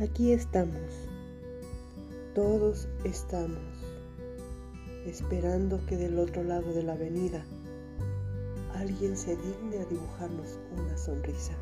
Aquí estamos, todos estamos, esperando que del otro lado de la avenida alguien se digne a dibujarnos una sonrisa.